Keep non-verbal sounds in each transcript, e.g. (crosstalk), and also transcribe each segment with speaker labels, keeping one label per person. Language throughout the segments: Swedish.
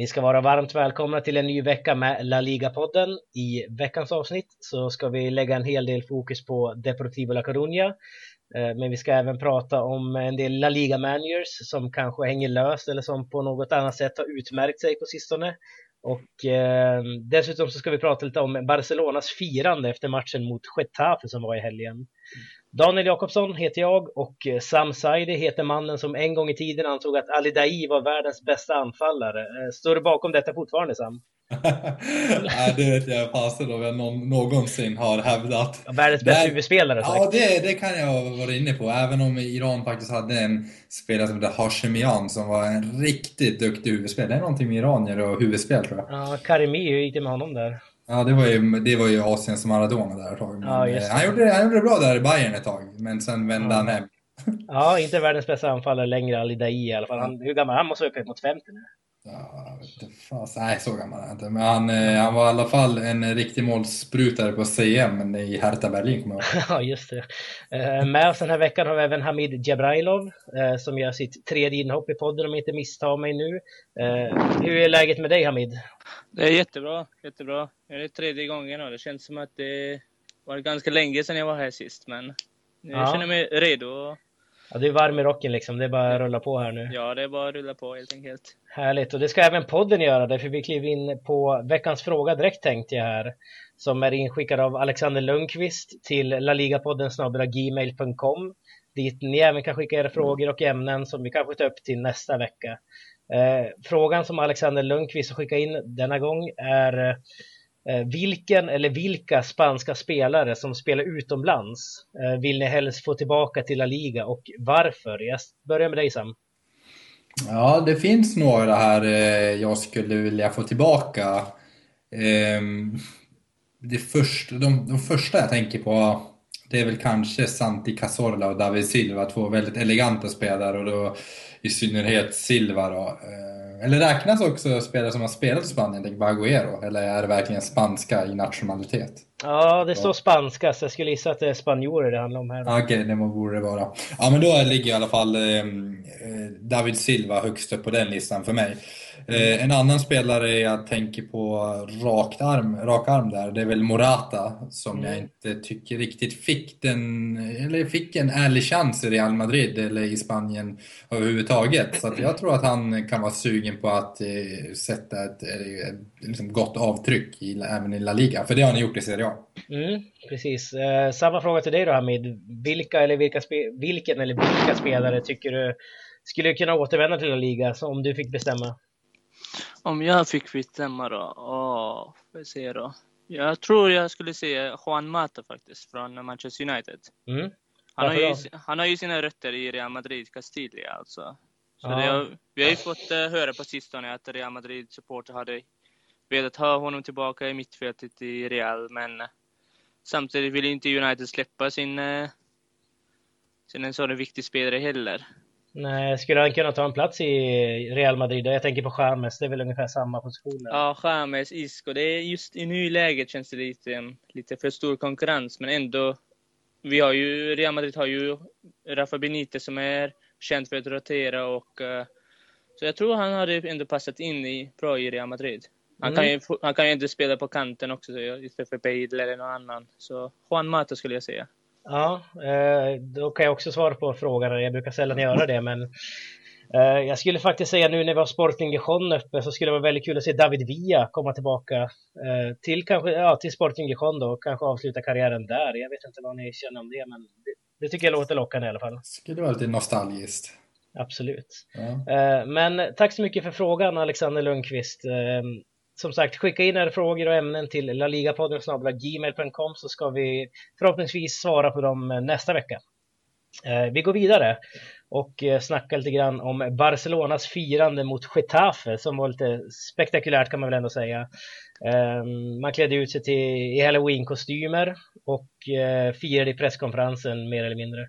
Speaker 1: Ni ska vara varmt välkomna till en ny vecka med La Liga-podden. I veckans avsnitt så ska vi lägga en hel del fokus på Deportivo La Coruña. Eh, men vi ska även prata om en del La Liga-managers som kanske hänger löst eller som på något annat sätt har utmärkt sig på sistone. Och eh, dessutom så ska vi prata lite om Barcelonas firande efter matchen mot Getafe som var i helgen. Daniel Jakobsson heter jag och Sam Saidi heter mannen som en gång i tiden ansåg att Ali Dai var världens bästa anfallare. Eh, står du bakom detta fortfarande Sam? (laughs)
Speaker 2: Nej, det vet jag fasen om jag någon, någonsin har hävdat.
Speaker 1: Världens bästa huvudspelare
Speaker 2: sagt. Ja, det, det kan jag vara inne på. Även om Iran faktiskt hade en spelare som heter Hashemian som var en riktigt duktig huvudspelare. Det är någonting med iranier och huvudspel tror jag.
Speaker 1: Ja, Karimi, hur gick det med honom där?
Speaker 2: Ja, det var ju, det var ju Asiens Maradona där ett tag. Ja, eh, han, gjorde, han gjorde det bra där i Bayern ett tag, men sen vände ja. han hem.
Speaker 1: Ja, inte världens bästa anfallare längre, Ali Dai i alla fall. Han, hur gammal? Han måste vara uppe mot 50 nu.
Speaker 2: Ja, jag vet inte, fast, nej, så gammal är han inte. Men han, eh, han var i alla fall en riktig målsprutare på CM i Hertha Berlin, kommer
Speaker 1: jag ihåg. (laughs) Ja, just det. Eh, med oss den här veckan har vi även Hamid Jabrailov som gör sitt tredje inhopp i podden om jag inte misstar mig nu. Hur är läget med dig Hamid?
Speaker 3: Det är jättebra, jättebra. Det är tredje gången och det känns som att det var ganska länge sedan jag var här sist, men nu ja. känner mig redo.
Speaker 1: Ja, du är varm i rocken liksom, det är bara att rulla på här nu.
Speaker 3: Ja, det är bara att rulla på helt enkelt.
Speaker 1: Härligt, och det ska även podden göra, därför vi kliver in på veckans fråga direkt tänkte jag här. Som är inskickad av Alexander Lundqvist till laligapodden gmail.com dit ni även kan skicka era frågor och ämnen som vi kanske tar upp till nästa vecka. Eh, frågan som Alexander Lundqvist skickar in denna gång är Eh, vilken eller vilka spanska spelare som spelar utomlands eh, vill ni helst få tillbaka till La Liga och varför? Jag börjar med dig Sam.
Speaker 2: Ja, det finns några här eh, jag skulle vilja få tillbaka. Ehm, det första, de, de första jag tänker på det är väl kanske Santi Cazorla och David Silva, två väldigt eleganta spelare och då i synnerhet Silva då. Ehm, eller räknas också spelare som har spelat i Spanien, tänk på Agüero, eller är det verkligen spanska i nationalitet?
Speaker 1: Ja, det står spanska, så jag skulle gissa att det är spanjorer det handlar om här.
Speaker 2: Okej, okay, det borde det vara. Ja, men då ligger i alla fall eh, eh, David Silva högst upp på den listan för mig. Eh, en annan spelare jag tänker på rakt arm, rak arm där, det är väl Morata som mm. jag inte tycker riktigt fick den, eller fick en ärlig chans i Real Madrid eller i Spanien överhuvudtaget. Så jag tror att han kan vara sugen på att eh, sätta ett, ett liksom gott avtryck i, även i La Liga, för det har han gjort i Serie A.
Speaker 1: Mm, precis. Eh, samma fråga till dig då Hamid. Vilka eller vilka vilken eller vilka spelare tycker du skulle kunna återvända till La Liga om du fick bestämma?
Speaker 3: Om jag fick bestämma då? Åh, får se då. Jag tror jag skulle säga Juan Mata faktiskt, från Manchester United. Mm. Han, har ju, han har ju sina rötter i Real Madrid, Castilla alltså. Så ja. har, vi har ju fått uh, höra på sistone att Real Madrid-supporter hade velat ha honom tillbaka i mittfältet i Real, men uh, samtidigt vill inte United släppa sin, uh, sin en sådan viktig spelare heller.
Speaker 1: Nej, skulle han kunna ta en plats i Real Madrid? Jag tänker på James, det är väl ungefär samma positioner?
Speaker 3: Ja, James, Isco. Det är just i nuläget känns det lite, lite för stor konkurrens, men ändå. Vi har ju, Real Madrid har ju Rafa Benitez som är känd för att rotera och uh, så jag tror han hade ändå passat in i, bra i Real Madrid. Han, mm. kan ju, han kan ju inte spela på kanten också istället för Bale eller någon annan. Så Juan Mata skulle jag säga.
Speaker 1: Ja, eh, då kan jag också svara på frågan. Jag brukar sällan göra det, men eh, jag skulle faktiskt säga nu när vi har Sporting Gijon uppe så skulle det vara väldigt kul att se David Villa komma tillbaka eh, till, kanske, ja, till Sporting Gijon då och kanske avsluta karriären där. Jag vet inte vad ni känner om det, men det, det tycker jag låter lockande i alla fall.
Speaker 2: Skulle vara lite nostalgiskt.
Speaker 1: Absolut. Ja. Men tack så mycket för frågan Alexander Lundqvist som sagt, skicka in era frågor och ämnen till laligapodden gmail.com så ska vi förhoppningsvis svara på dem eh, nästa vecka. Eh, vi går vidare och eh, snackar lite grann om Barcelonas firande mot Getafe som var lite spektakulärt kan man väl ändå säga. Ehm, man klädde ut sig till, i halloween-kostymer och firade i presskonferensen mer eller mindre.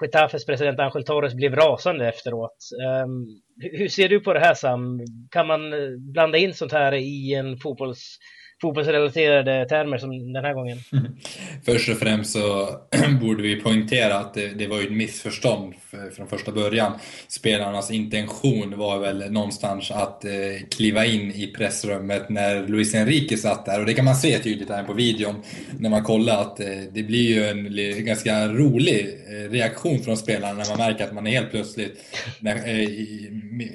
Speaker 1: Getafes president Angel Torres blev rasande efteråt. Ehm, hur ser du på det här Sam? Kan man eh, blanda in sånt här i en fotbolls, fotbollsrelaterade termer som den här gången.
Speaker 2: Först och främst så (clears throat) borde vi poängtera att det, det var ju ett missförstånd för, från första början. Spelarnas intention var väl någonstans att eh, kliva in i pressrummet när Luis Enrique satt där och det kan man se tydligt här på videon när man kollar att eh, det blir ju en ganska rolig eh, reaktion från spelarna när man märker att man är helt plötsligt när, eh,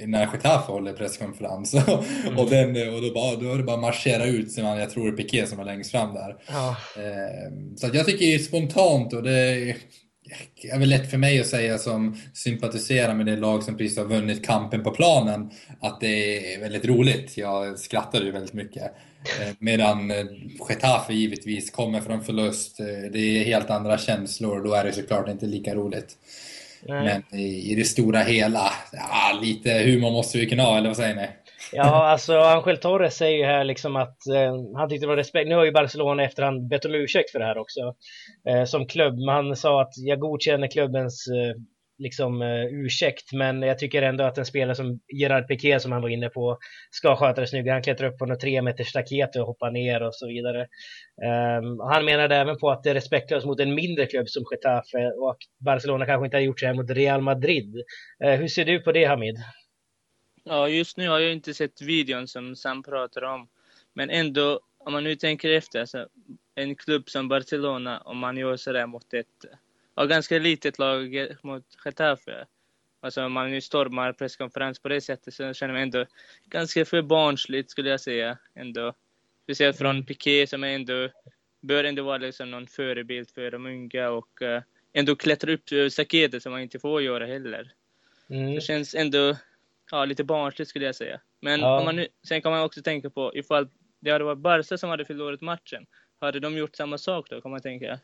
Speaker 2: när Getafe håller presskonferens (laughs) mm. och, den, och då, bara, då är det bara marschera ut jag tror det är Piqué som är längst fram där. Ja. Eh, så jag tycker spontant och det är väl lätt för mig att säga som sympatiserar med det lag som precis har vunnit kampen på planen att det är väldigt roligt. Jag skrattar ju väldigt mycket. Eh, medan eh, Getafe givetvis kommer från förlust. Det är helt andra känslor och då är det såklart inte lika roligt. Nej. Men i det stora hela, ja, lite humor måste vi kunna ha, eller vad säger ni?
Speaker 1: Ja, alltså Angel Torres säger ju här liksom att eh, han tyckte det var respekt. Nu har ju Barcelona efterhand bett om ursäkt för det här också eh, som klubb. Men han sa att jag godkänner klubbens eh, liksom uh, ursäkt, men jag tycker ändå att en spelare som Gerard Piqué som han var inne på ska sköta det snyggare. Han klättrar upp på något tre meters staket och hoppar ner och så vidare. Um, han menade även på att det är respektlöst mot en mindre klubb som Getafe och att Barcelona kanske inte har gjort så här mot Real Madrid. Uh, hur ser du på det Hamid?
Speaker 3: Ja, just nu har jag inte sett videon som Sam pratar om. Men ändå, om man nu tänker efter, alltså, en klubb som Barcelona, om man gör sådär mot ett ja, ganska litet lag mot Getafe. Alltså om man nu stormar presskonferens på det sättet så känner man ändå ganska för barnsligt skulle jag säga. Ändå. Speciellt från mm. Piqué som ändå bör ändå vara liksom någon förebild för de unga och uh, ändå klättra upp staketet som man inte får göra heller. Mm. Det känns ändå ja, lite barnsligt skulle jag säga. Men ja. om man nu, sen kan man också tänka på ifall det hade varit Barca som hade förlorat matchen. Hade de gjort samma sak då kan man tänka?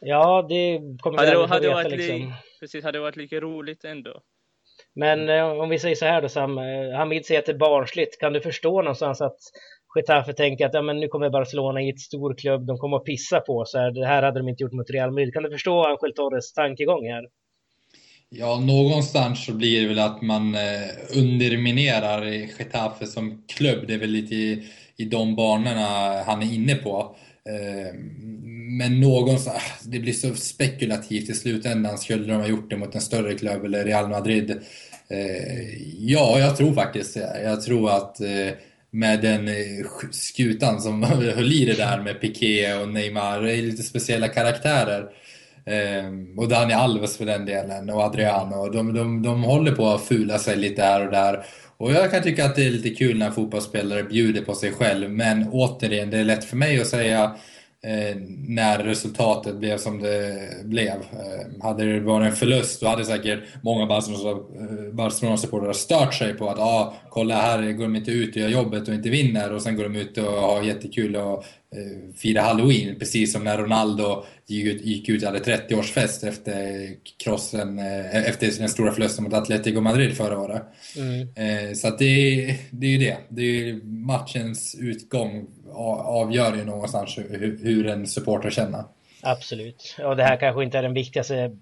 Speaker 1: Ja, det kommer
Speaker 3: hade vi aldrig få veta liksom. Precis, hade det varit lika roligt ändå.
Speaker 1: Men eh, om vi säger så här då Sam, eh, Hamid säger att det är barnsligt. Kan du förstå någonstans att Getafe tänker att ja, men nu kommer Barcelona i ett stor klubb, de kommer att pissa på oss här. Det här hade de inte gjort mot Real Madrid. Kan du förstå Angel Torres tankegång här?
Speaker 2: Ja, någonstans så blir det väl att man eh, underminerar Getafe som klubb. Det är väl lite i, i de banorna han är inne på. Eh, men någonstans, (laughs) det blir så spekulativt i slutändan. Skulle de ha gjort det mot en större klubb eller Real Madrid? Eh, ja, jag tror faktiskt det. Jag tror att med den skutan som (laughs) höll i det där med Piqué och Neymar, det är lite speciella karaktärer. Ehm, och Dani Alves för den delen och Adriano. De, de, de håller på att fula sig lite här och där. Och jag kan tycka att det är lite kul när fotbollsspelare bjuder på sig själv. Men återigen, det är lätt för mig att säga Eh, när resultatet blev som det blev. Eh, hade det varit en förlust då hade säkert många eh, Barcelona-supportrar stört sig på att ah, kolla här går de inte ut och gör jobbet och inte vinner och sen går de ut och har jättekul och eh, firar halloween. Precis som när Ronaldo gick ut, och hade 30-årsfest efter krossen, eh, efter den stora förlusten mot Atletico Madrid förra året. Mm. Eh, så att det, det är ju det. Det är matchens utgång avgör ju någonstans hur, hur en supporter känner.
Speaker 1: Absolut. Och det här kanske inte är den viktigaste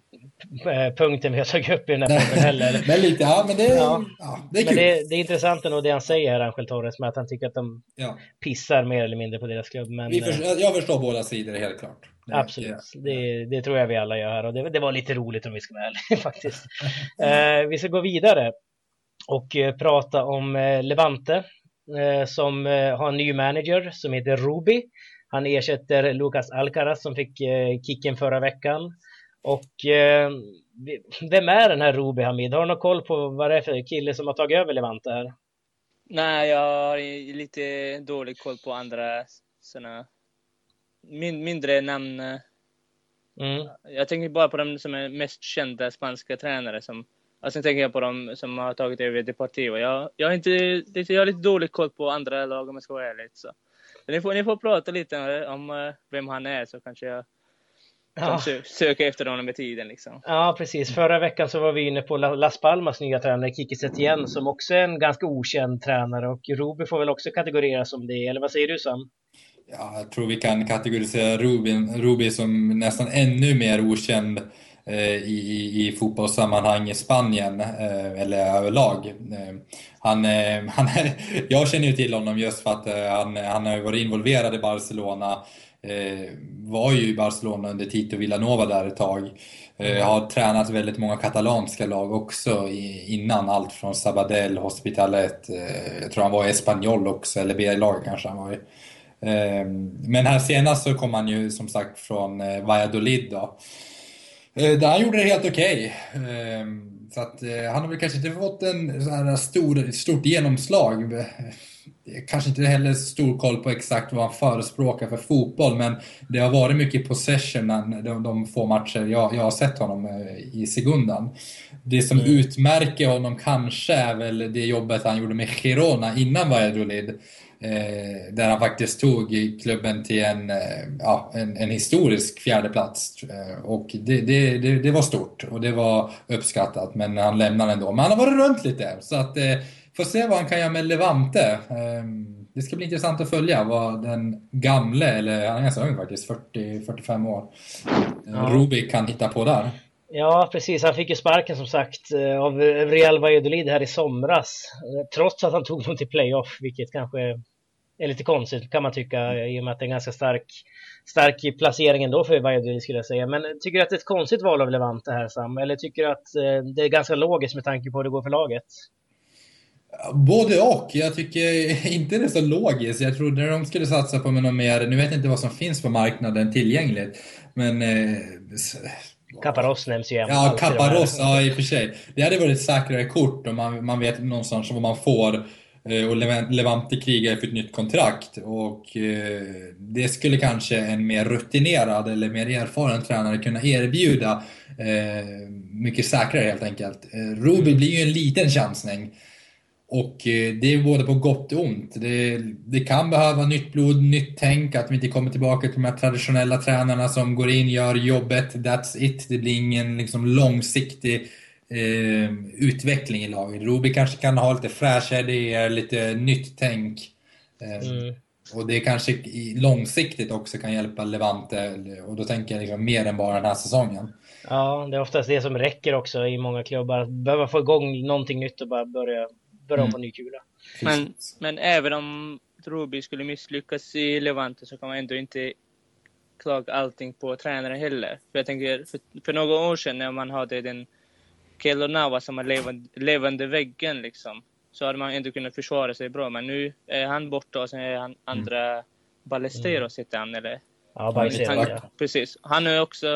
Speaker 1: punkten vi har tagit upp i den här podden heller. (laughs)
Speaker 2: men lite, ja men det, ja. ja det är kul.
Speaker 1: Men det, det är intressant ändå det han säger här, Angel Torres, med att han tycker att de ja. pissar mer eller mindre på deras klubb. Men,
Speaker 2: förstår, eh, jag förstår båda sidor helt klart.
Speaker 1: Absolut, det, det, tror jag vi alla gör här och det, det var lite roligt om vi ska vara ärliga (laughs) faktiskt. (laughs) eh, vi ska gå vidare och eh, prata om eh, Levante Eh, som eh, har en ny manager som heter Ruby. Han ersätter Lucas Alcaraz som fick eh, kicken förra veckan. Och vem är den här Ruby Hamid? Har du någon koll på vad det är för kille som har tagit över Levante här?
Speaker 3: Nej, jag har lite dålig koll på andra sådana min, mindre namn. Mm. Jag tänker bara på de som är mest kända spanska tränare som och sen tänker jag på de som har tagit över Deportivo. Jag, jag, har inte, jag har lite dålig koll på andra lag om jag ska vara ärlig. Så. Ni, får, ni får prata lite om eh, vem han är så kanske jag ja. sö, söker efter honom med tiden. Liksom.
Speaker 1: Ja, precis. Förra veckan så var vi inne på Las Palmas nya tränare Kiki Setien som också är en ganska okänd tränare och Ruby får väl också kategoriseras som det, eller vad säger du Sam?
Speaker 2: Ja, jag tror vi kan kategorisera Ruby, Ruby som nästan ännu mer okänd i, i fotbollssammanhang i Spanien, eller överlag. Han, (laughs) han, jag känner ju till honom just för att han, han har varit involverad i Barcelona, var ju i Barcelona under Tito Villanova där ett tag. Jag har tränat väldigt många katalanska lag också innan, allt från Sabadell, Hospitalet, jag tror han var i Espanyol också, eller B-lag kanske han var i. Ehm, men här senast så kom han ju som sagt från eh, Valladolid då. Eh, där han gjorde det helt okej. Okay. Ehm, så att eh, han har väl kanske inte fått en så här stor, stort genomslag. Kanske inte heller stor koll på exakt vad han förespråkar för fotboll, men det har varit mycket possession de, de få matcher jag, jag har sett honom i Segundan. Det som mm. utmärker honom kanske är väl det jobbet han gjorde med Girona innan Valladolid. Eh, där han faktiskt tog klubben till en, eh, ja, en, en historisk fjärdeplats. Eh, och det, det, det, det, var stort och det var uppskattat, men han lämnade ändå. Men han har varit runt lite, så att eh, får se vad han kan göra med Levante. Eh, det ska bli intressant att följa vad den gamle, eller han är ganska ung faktiskt, 40-45 år, ja. Rubik kan hitta på där.
Speaker 1: Ja, precis. Han fick ju sparken som sagt av Real Valladolid här i somras. Trots att han tog dem till playoff, vilket kanske är lite konstigt kan man tycka i och med att det är en ganska stark, stark placering ändå för Valladolid skulle jag säga. Men tycker du att det är ett konstigt val av Levante här Sam? Eller tycker du att eh, det är ganska logiskt med tanke på hur det går för laget?
Speaker 2: Både och. Jag tycker (laughs) inte det är så logiskt. Jag trodde de skulle satsa på något mer, nu vet jag inte vad som finns på marknaden tillgängligt, men eh,
Speaker 1: nämns ju
Speaker 2: Ja, Caparros, ja i och för sig. Det hade varit ett säkrare kort om man, man vet någonstans vad man får Eh, och Levante krigar för ett nytt kontrakt. Och eh, det skulle kanske en mer rutinerad eller mer erfaren tränare kunna erbjuda. Eh, mycket säkrare helt enkelt. Ruby blir ju en liten chansning. Och det är både på gott och ont. Det, det, kan behöva nytt blod, nytt tänk, att vi inte kommer tillbaka till de här traditionella tränarna som går in, gör jobbet, that's it. Det blir ingen liksom, långsiktig eh, utveckling i laget. Ruby kanske kan ha lite fräscha idéer, lite nytt tänk. Eh, mm. Och det kanske långsiktigt också kan hjälpa Levante, och då tänker jag liksom mer än bara den här säsongen.
Speaker 1: Ja, det är oftast det som räcker också i många klubbar. Att behöva få igång någonting nytt och bara börja, börja mm. på ny kula.
Speaker 3: Men, men även om Ruby skulle misslyckas i Levante så kan man ändå inte klaga allting på tränare heller. För jag tänker, för, för några år sedan när man hade den Keylor som är levande, levande väggen liksom. Så hade man ändå kunnat försvara sig bra. Men nu är han borta och sen är han mm. andra mm. Ballesteros heter han eller?
Speaker 1: Ja, Ballesteros.
Speaker 3: Ja. Precis. Han är också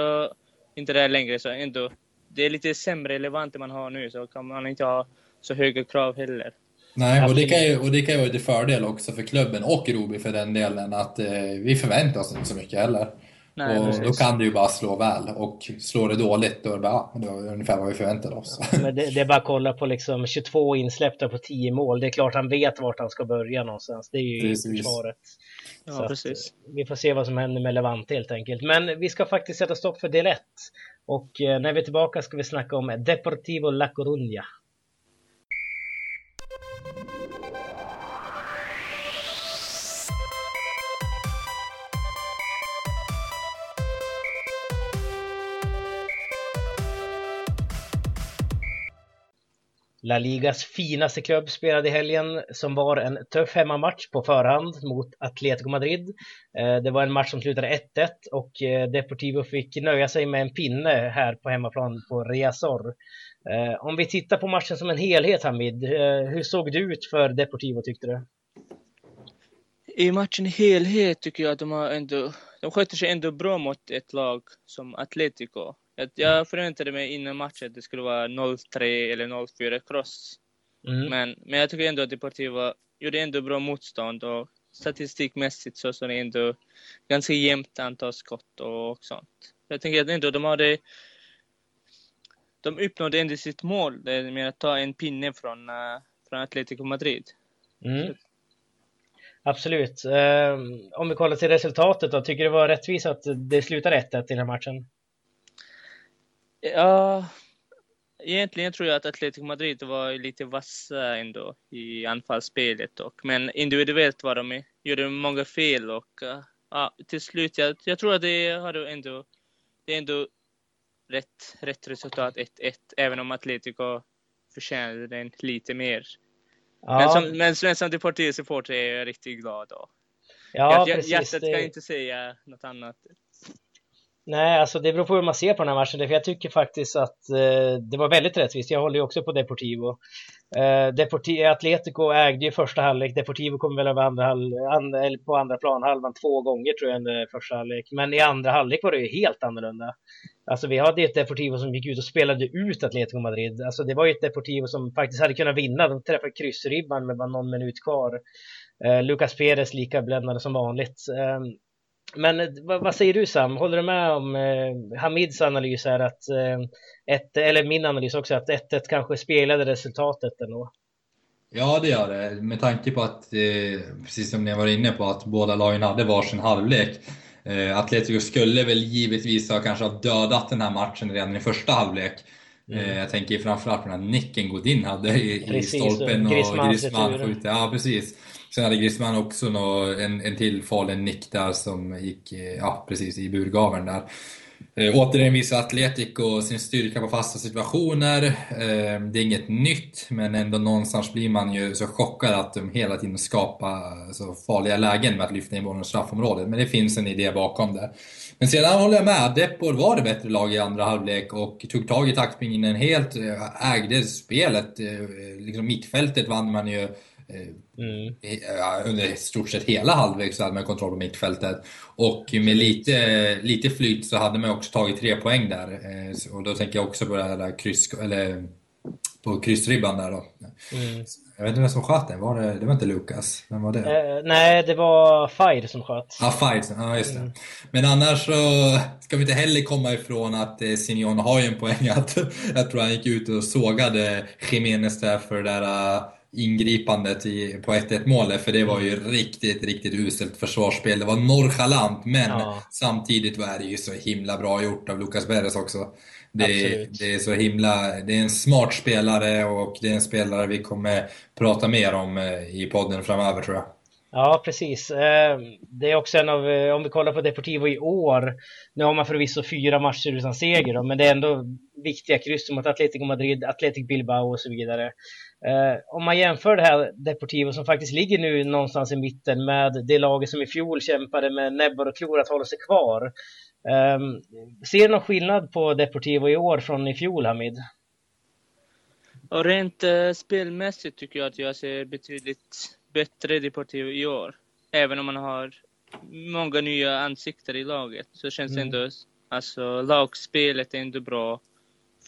Speaker 3: inte där längre så ändå. Det är lite sämre relevant man har nu så kan man inte ha så höga krav heller.
Speaker 2: Nej, och det, kan ju, och det kan ju vara till fördel också för klubben och Roby för den delen att eh, vi förväntar oss inte så mycket heller. Nej, och precis. då kan du ju bara slå väl och slår det dåligt då är det bara, det var ungefär vad vi förväntade oss.
Speaker 1: Ja, men det, det, är bara att kolla på liksom 22 insläppta på 10 mål. Det är klart han vet vart han ska börja någonstans. Det är ju precis. försvaret.
Speaker 3: Ja, precis.
Speaker 1: vi får se vad som händer med Levante helt enkelt. Men vi ska faktiskt sätta stopp för del 1. Och eh, när vi är tillbaka ska vi snacka om Deportivo La Coruña. La Ligas finaste klubb spelade i helgen som var en tuff hemmamatch på förhand mot Atletico Madrid. Eh, det var en match som slutade 1-1 och eh, Deportivo fick nöja sig med en pinne här på hemmaplan på Riazor. Eh, om vi tittar på matchen som en helhet Hamid, hur såg det ut för Deportivo tyckte du?
Speaker 3: I matchen i helhet tycker jag att de har ändå, de sköter sig ändå bra mot ett lag som Atletico. Jag förväntade mig innan matchen att det skulle vara 0-3 eller 0-4 cross. Mm. Men, men jag tycker ändå att Deportivo gjorde ändå bra motstånd och statistikmässigt så är det ändå ganska jämnt antal skott och sånt. Jag tänker att ändå de hade de uppnådde ändå sitt mål med att ta en pinne från, uh, från Atletico Madrid.
Speaker 1: Mm. Absolut. Um, om vi kollar till resultatet då, tycker du det var rättvist att det slutar 1-1 i den här matchen?
Speaker 3: Ja, egentligen tror jag att Atletico Madrid var lite vassa ändå i anfallsspelet. Och, men individuellt var de, gjorde de många fel och ja, till slut, jag, jag tror att det har ändå, det är ändå rätt, rätt resultat 1-1, även om Atletico förtjänade den lite mer. Ja. Men, som, men, men som Deportivo-supporter är jag riktigt glad då. Ja, Hjärt, precis. Hjärtat det... kan inte säga något annat.
Speaker 1: Nej, alltså det beror på hur man ser på den här matchen. För jag tycker faktiskt att eh, det var väldigt rättvist. Jag håller ju också på Deportivo. Eh, Deportivo Atletico ägde ju första halvlek. Deportivo kom väl över andra halv, and, eller på andra planhalvan två gånger tror jag under första halvlek. Men i andra halvlek var det ju helt annorlunda. Alltså vi hade ett Deportivo som gick ut och spelade ut Atletico Madrid. Alltså det var ju ett Deportivo som faktiskt hade kunnat vinna. De träffade kryssribban med bara någon minut kvar. Eh, Lucas Perez lika bländande som vanligt. Eh, men eh, vad, vad, säger du Sam? Håller du med om eh, Hamids analys här att eh, ett, eller min analys också, att 1-1 kanske speglade resultatet ändå?
Speaker 2: Ja, det gör det. Med tanke på att, eh, precis som ni var inne på, att båda lagen hade varsin halvlek. Eh, Atletico skulle väl givetvis ha kanske ha dödat den här matchen redan i första halvlek. Mm. Eh, jag tänker framförallt på den här nicken Godin hade i, precis, i stolpen och Griezmann skjuter. Ja, precis. Sen hade Griezmann också nå, en, en till farlig nick där som gick eh, ja, precis i burgaveln där. Eh, återigen visar Atletico sin styrka på fasta situationer. Eh, det är inget nytt, men ändå någonstans blir man ju så chockad att de hela tiden skapar så farliga lägen med att lyfta in bollen i straffområdet. Men det finns en idé bakom det. Men sedan håller jag med, Depor var det bättre lag i andra halvlek och tog tag i taktpinnen helt, eh, ägde spelet. Eh, liksom mittfältet vann man ju Mm. Under i stort sett hela halvlek så hade man kontroll på mittfältet. Och med lite, lite flyt så hade man också tagit tre poäng där. Eh, och då tänker jag också på det där kryss, eller på kryssribban där då. Mm. Jag vet inte vem som sköt den, var det, det var inte Lukas? Vem var det?
Speaker 1: Eh, nej, det var Fire som sköt.
Speaker 2: Ja, Fire, ja just det. Mm. Men annars så ska vi inte heller komma ifrån att eh, Simeon har ju en poäng (laughs) att jag tror han gick ut och sågade Jiménez där för det där ingripandet i, på 1-1 målet för det var ju riktigt, riktigt uselt försvarsspel. Det var nonchalant men ja. samtidigt var det ju så himla bra gjort av Lucas Perez också. Det, det, är så himla, det är en smart spelare och det är en spelare vi kommer prata mer om eh, i podden framöver tror jag.
Speaker 1: Ja, precis. Eh, det är också en av, eh, om vi kollar på Deportivo i år, nu har man förvisso fyra matcher utan seger men det är ändå viktiga kryss mot Atletico Madrid, Athletic Bilbao och så vidare. Eh, om man jämför det här Deportivo som faktiskt ligger nu någonstans i mitten med det laget som i fjol kämpade med näbbar och klor att hålla sig kvar. Eh, ser du någon skillnad på Deportivo i år från i fjol, Hamid?
Speaker 3: Och rent eh, spelmässigt tycker jag att jag ser betydligt bättre Deportivo i år. Även om man har många nya ansikten i laget så känns mm. ändå, alltså lagspelet är ändå bra.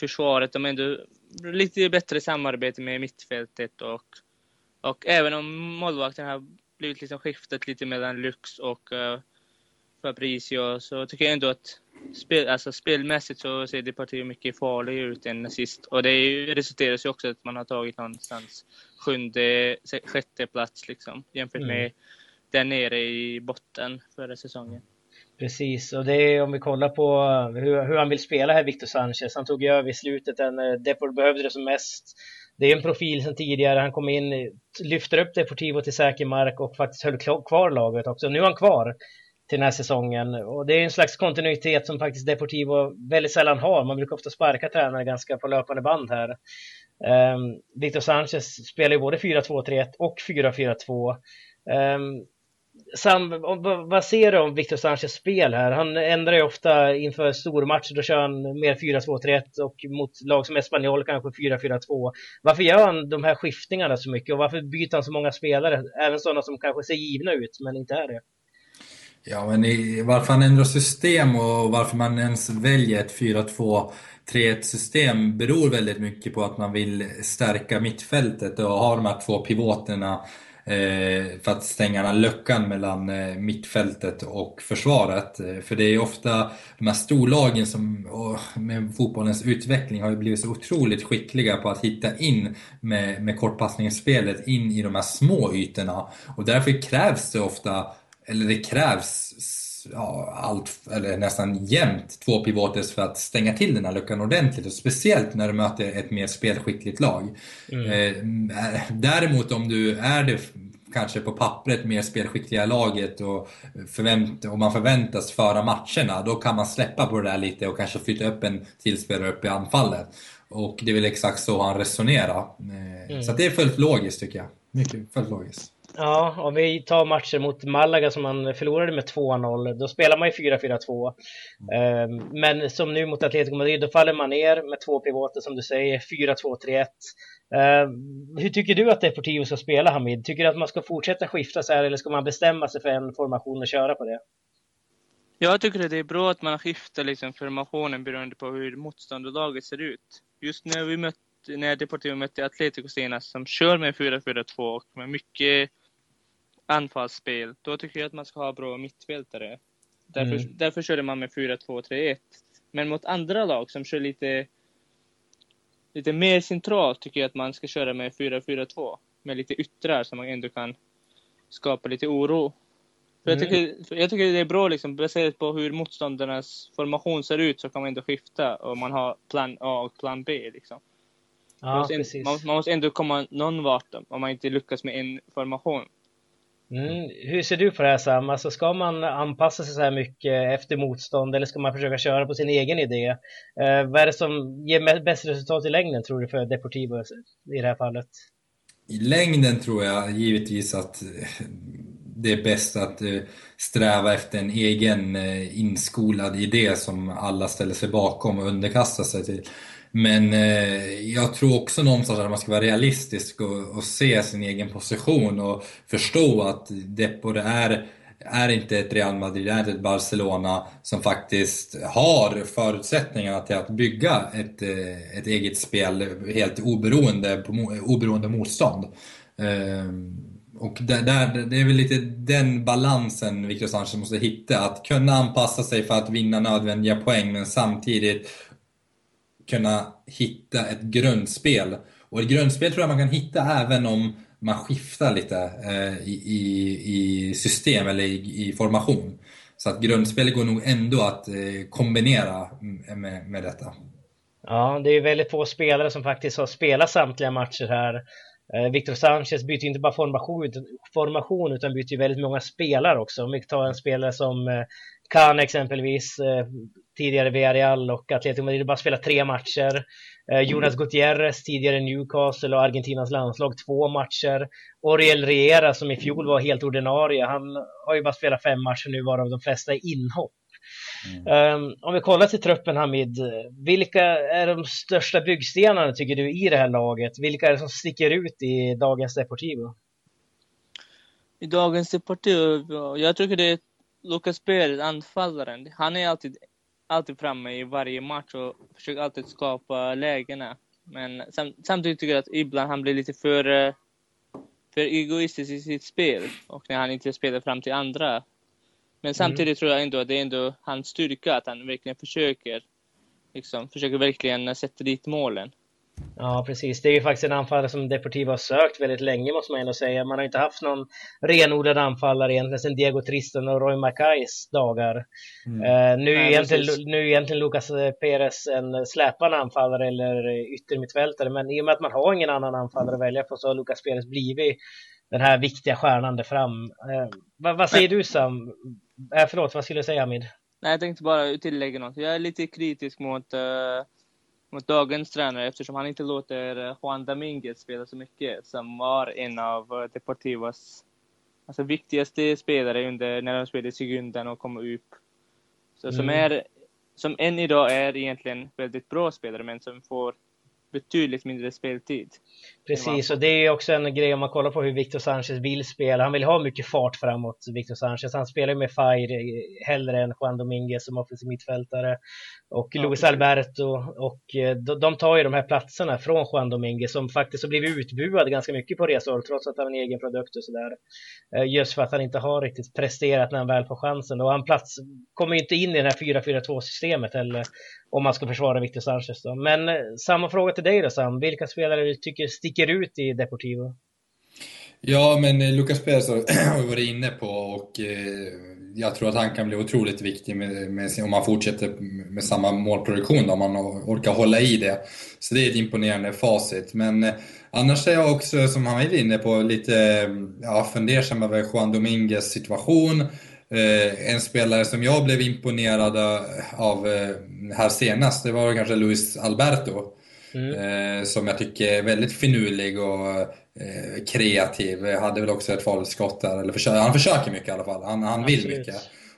Speaker 3: Försvaret, de är ändå lite bättre samarbete med mittfältet och, och även om målvakten har blivit liksom skiftat lite mellan Lux och uh, Fabricio så tycker jag ändå att spel, alltså spelmässigt så ser det partiet mycket farligare ut än sist. Och det resulterar ju också att man har tagit någonstans sjunde, sjätte plats liksom jämfört mm. med där nere i botten förra säsongen.
Speaker 1: Precis, och det är om vi kollar på eh, hur, hur han vill spela här, Victor Sanchez. Han tog ju över i slutet när eh, Depor behövde det som mest. Det är en profil som tidigare. Han kom in, eh, lyfter upp Deportivo till säker mark och faktiskt höll kvar laget också. Nu är han kvar till den här säsongen. Och det är en slags kontinuitet som faktiskt Deportivo väldigt sällan har. Man brukar ofta sparka tränare ganska på löpande band här. Um, Victor Sanchez spelar ju både 4-2-3-1 och 4-4-2. Um, Sam, vad ser du om Victor Sanchez spel här? Han ändrar ju ofta inför stormatcher, då kör han mer 4-2-3-1 och mot lag som Espanyol kanske 4-4-2. Varför gör han de här skiftningarna så mycket och varför byter han så många spelare? Även sådana som kanske ser givna ut, men inte är det.
Speaker 2: Ja, men i, varför han ändrar system och varför man ens väljer ett 4-2-3-1 system beror väldigt mycket på att man vill stärka mittfältet och ha de här två pivoterna Eh, för att stänga den här luckan mellan eh, mittfältet och försvaret. Eh, för det är ofta de här storlagen som med fotbollens utveckling har ju blivit så otroligt skickliga på att hitta in med, med kortpassningsspelet in i de här små ytorna. Och därför krävs det ofta, eller det krävs ja, allt, eller nästan jämt två pivotes för att stänga till den här luckan ordentligt. Och speciellt när du möter ett mer spelskickligt lag. Mm. Eh, däremot om du är det kanske på pappret mer spelskickliga laget och, förvänt, och man förväntas föra matcherna, då kan man släppa på det där lite och kanske flytta upp en till spelare upp i anfallet. Och det är väl exakt så han resonerar. Eh, mm. Så det är fullt logiskt tycker jag. Mycket fullt logiskt.
Speaker 1: Ja, om vi tar matchen mot Malaga som man förlorade med 2-0, då spelar man ju 4-4-2. Mm. Ehm, men som nu mot Atletico Madrid, då faller man ner med två pivoter som du säger, 4-2-3-1. Ehm, hur tycker du att Deportivo ska spela Hamid? Tycker du att man ska fortsätta skifta så här eller ska man bestämma sig för en formation och köra på det?
Speaker 3: Jag tycker att det är bra att man skiftar liksom formationen beroende på hur motståndarlaget ser ut. Just när vi mötte när Deportivo mötte Atletico senast som kör med 4-4-2 och med mycket anfallsspel, då tycker jag att man ska ha bra mittfältare. Därför, mm. därför körde man med 4-2-3-1. Men mot andra lag som kör lite, lite mer centralt tycker jag att man ska köra med 4-4-2. Med lite yttrar så man ändå kan skapa lite oro. För jag, mm. tycker, jag tycker det är bra, liksom, baserat på hur motståndarnas formation ser ut, så kan man ändå skifta och man har plan A och plan B. Liksom. Ja, man, måste, man, man, måste ändå komma någon vart om man inte lyckas med en formation.
Speaker 1: Mm. Hur ser du på det här Sam? Alltså, ska man anpassa sig så här mycket efter motstånd eller ska man försöka köra på sin egen idé? Eh, vad är det som ger bäst resultat i längden tror du för Deportivo i det här fallet?
Speaker 2: I längden tror jag givetvis att det är bäst att eh, sträva efter en egen eh, inskolad idé som alla ställer sig bakom och underkastar sig till. Men eh, jag tror också någonstans att man ska vara realistisk och, och, se sin egen position och förstå att Depor är, är inte ett Real Madrid, är inte ett Barcelona som faktiskt har förutsättningarna till att bygga ett, eh, ett eget spel helt oberoende, oberoende motstånd. Eh, och där, där, det är väl lite den balansen Victor Sanchez måste hitta, att kunna anpassa sig för att vinna nödvändiga poäng men samtidigt kunna hitta ett grundspel. Och ett grundspel tror jag man kan hitta även om man skiftar lite eh, i, i, system eller i, i, formation. Så att grundspelet går nog ändå att eh, kombinera med, med detta.
Speaker 1: Ja, det är väldigt få spelare som faktiskt har spelat samtliga matcher här. Eh, Victor Sanchez byter inte bara formation, formation utan byter väldigt många spelare också. Om vi tar en spelare som eh, Kan exempelvis, eh, tidigare Villarreal och Atletico Madrid, bara spelat tre matcher. Jonas Gutierrez, tidigare Newcastle och Argentinas landslag, två matcher. Oriel Riera som i fjol var helt ordinarie, han har ju bara spelat fem matcher nu varav de flesta är inhopp. Mm. Um, om vi kollar till truppen Hamid, vilka är de största byggstenarna tycker du i det här laget? Vilka är det som sticker ut i dagens Deportivo?
Speaker 3: I dagens Deportivo? Jag tycker det är Lucas Perez, anfallaren. Han är alltid, alltid framme i varje match och försöker alltid skapa lägena. Men sam, samtidigt tycker jag att ibland han blir lite för, eh, för egoistisk i sitt spel. Och när han inte spelar fram till andra men samtidigt mm. tror jag ändå att det är ändå hans styrka att han verkligen försöker, liksom, försöker verkligen sätta dit målen.
Speaker 1: Ja, precis. Det är ju faktiskt en anfallare som Deportivo har sökt väldigt länge måste man ändå säga. Man har inte haft någon renodlad anfallare egentligen sedan Diego Tristan och Roy Mackays dagar. Mm. Uh, nu, är egentligen, nu är egentligen Lucas Perez en släpande anfallare eller yttermittfältare, men i och med att man har ingen annan anfallare att välja på så har Lucas Perez blivit den här viktiga stjärnan där fram. Uh, vad, vad säger du Sam? Äh, förlåt, vad skulle du säga Hamid?
Speaker 3: Nej, jag tänkte bara tillägga något. Jag är lite kritisk mot, uh, mot dagens tränare eftersom han inte låter eh, Juan Dominguez spela så mycket, som var en av uh, Deportivos alltså, viktigaste spelare under, när de spelade i Segunden och kom upp. Så, mm. som, är, som än idag är egentligen väldigt bra spelare, men som får betydligt mindre speltid.
Speaker 1: Precis, och det är också en grej om man kollar på hur Victor Sanchez vill spela. Han vill ha mycket fart framåt, Victor Sanchez. Han spelar med Fire hellre än Juan Dominguez som offensiv mittfältare. Och ja, Luis Alberto. Och eh, de tar ju de här platserna från Juan Dominguez som faktiskt har blivit utbuad ganska mycket på resor trots att han har en egen produkt och sådär. Eh, just för att han inte har riktigt presterat när han väl får chansen. Och han plats kommer inte in i det här 4-4-2 systemet heller om man ska försvara Victor Sanchez. Då. Men eh, samma fråga till dig då Sam. Vilka spelare du tycker sticker sticker ut i Deportivo?
Speaker 2: Ja, men eh, Lucas Perez har (clears throat) vi varit inne på och eh, jag tror att han kan bli otroligt viktig med, med, om han fortsätter med samma målproduktion, då, om han orkar hålla i det. Så det är ett imponerande facit. Men eh, Annars är jag också, som han är inne på, lite ja, fundersam över Juan Dominguez situation. En spelare som jag blev imponerad av här senast, det var kanske Luis Alberto. Mm. Eh, som jag tycker är väldigt finurlig och eh, kreativ. Hade väl också ett farligt skott där, eller försöker, han försöker mycket i alla fall. Han, han vill mycket.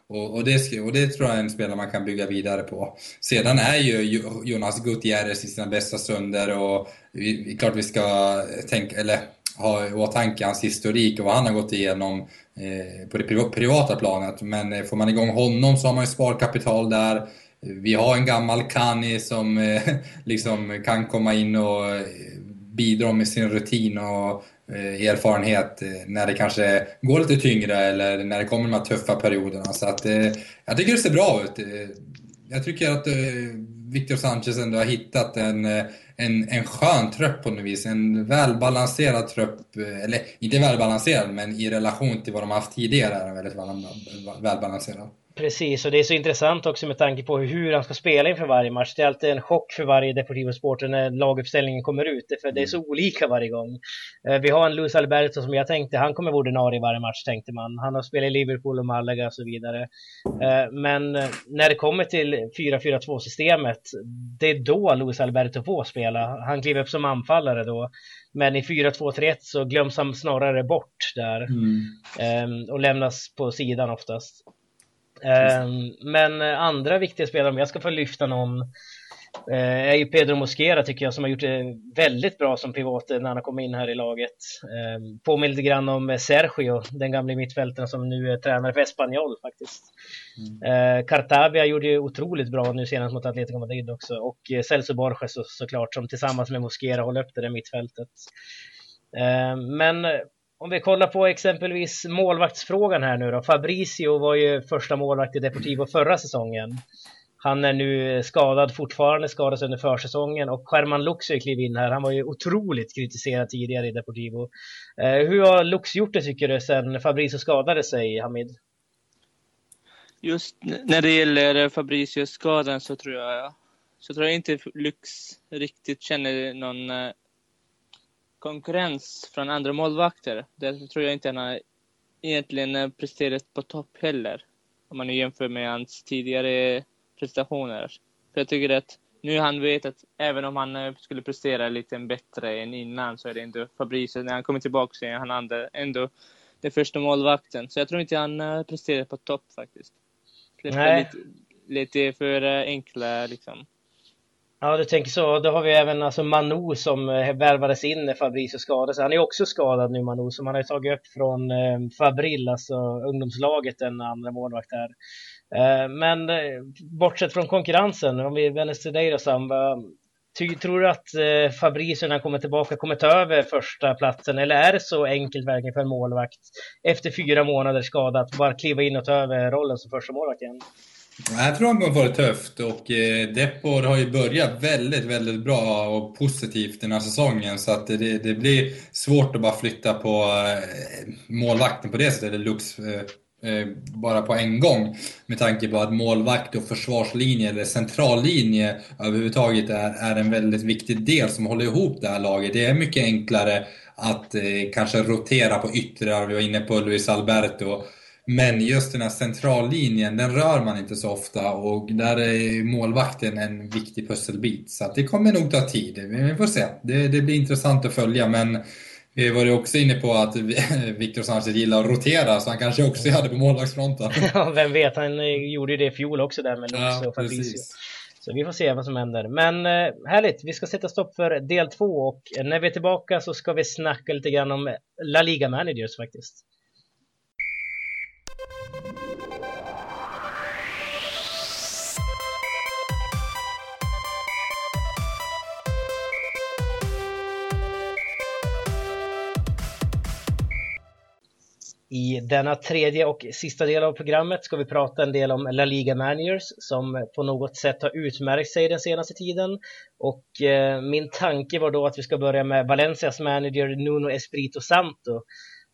Speaker 2: Och, och, det, och det tror jag är en spelare man kan bygga vidare på. Sedan är ju Jonas Gutierrez i sina bästa stunder och vi, klart vi ska tänka, eller ha i åtanke hans historik och vad han har gått igenom eh, på det privata planet. Men eh, får man igång honom så har man ju sparkapital där. Vi har en gammal Kani som eh, liksom kan komma in och eh, bidra med sin rutin och Eh, erfarenhet eh, när det kanske går lite tyngre eller när det kommer de här tuffa perioderna. Så att, eh, jag tycker det ser bra ut. Eh, jag tycker att Victor Sanchez ändå har hittat en, en, en skön trupp på något vis. En välbalanserad trupp, eller inte välbalanserad men i relation till vad de har haft tidigare är den väldigt välbalanserad.
Speaker 1: Precis, och det är så intressant också med tanke på hur han ska spela inför varje match. Det är alltid en chock för varje Deportivo Sporter när laguppställningen kommer ut, för det är så olika varje gång. Eh, vi har en Luis Alberto som jag tänkte, han kommer vara ordinarie i varje match tänkte man. Han har spelat i Liverpool och Malaga och så vidare. Eh, men eh, när det kommer till 4-4-2 systemet, det är då Luis Alberto får spela. Han kliver upp som anfallare då. Men i 4-2-3-1 så glöms han snarare bort där mm. och lämnas på sidan oftast. Ehm, men andra viktiga spelare, om jag ska få lyfta någon, eh, är ju Pedro Mosquera tycker jag som har gjort det väldigt bra som pivot när han kommit in här i laget. Ehm, påminner lite grann om Sergio, den gamla mittfältaren som nu är tränare för Espanyol faktiskt. Mm. Ehm, Cartavia gjorde ju otroligt bra nu senast mot Atletico Madrid också och Celso Borges så, såklart som tillsammans med Mosquera håller upp det där mittfältet. Men om vi kollar på exempelvis målvaktsfrågan här nu då. Fabricio var ju första målvakt i Deportivo förra säsongen. Han är nu skadad fortfarande, skadades under försäsongen och German Luxor klev in här. Han var ju otroligt kritiserad tidigare i Deportivo. Eh, hur har Lux gjort det tycker du sen Fabricio skadade sig, Hamid?
Speaker 3: Just när det gäller Fabricios skadan så tror jag, så tror jag inte Lux riktigt känner någon eh, konkurrens från andra målvakter. Det tror jag inte han har egentligen presterat på topp heller. Om man jämför med hans tidigare prestationer. För jag tycker att nu han vet att även om han eh, skulle prestera lite bättre än innan så är det ändå Fabrice, när han kommer tillbaka så är han ändå den första målvakten. Så jag tror inte han eh, presterar på topp faktiskt. Lite, lite för eh, enkla liksom
Speaker 1: Ja, du tänker så. Då har vi även alltså Manu som eh, värvades in när Fabricio skadades. Han är också skadad nu Manu, som han har tagit upp från eh, Fabril, alltså ungdomslaget, en andra målvakt där. Eh, men eh, bortsett från konkurrensen, om vi vänder till dig då Sam, ty, tror du att eh, Fabricio när han kommer tillbaka kommer ta över första platsen eller är det så enkelt verkligen för en målvakt efter fyra månader skada att bara kliva in och ta över rollen som första målvakt igen?
Speaker 2: Jag tror han kommer få det tufft och eh, Depor har ju börjat väldigt, väldigt bra och positivt den här säsongen så att det, det blir svårt att bara flytta på eh, målvakten på det sättet, eller Lux eh, bara på en gång. Med tanke på att målvakt och försvarslinje eller centrallinje överhuvudtaget är, är en väldigt viktig del som håller ihop det här laget. Det är mycket enklare att eh, kanske rotera på yttrar, vi var inne på Luis Alberto men just den här centrallinjen, den rör man inte så ofta och där är målvakten en viktig pusselbit. Så det kommer nog ta tid. Vi får se. Det, det blir intressant att följa men vi var ju också inne på att (laughs) Victor Sanchez gillar att rotera så han kanske också det på målvaktsfronten. (laughs)
Speaker 1: Ja, vem vet. Han eh, gjorde ju det i fjol också där med Lux ja, och Fabricio. Så vi får se vad som händer. Men eh, härligt, vi ska sätta stopp för del två och när vi är tillbaka så ska vi snacka lite grann om La Liga Managers faktiskt. I denna tredje och sista del av programmet ska vi prata en del om La Liga Managers som på något sätt har utmärkt sig den senaste tiden. Och eh, min tanke var då att vi ska börja med Valencias manager Nuno Espirito Santo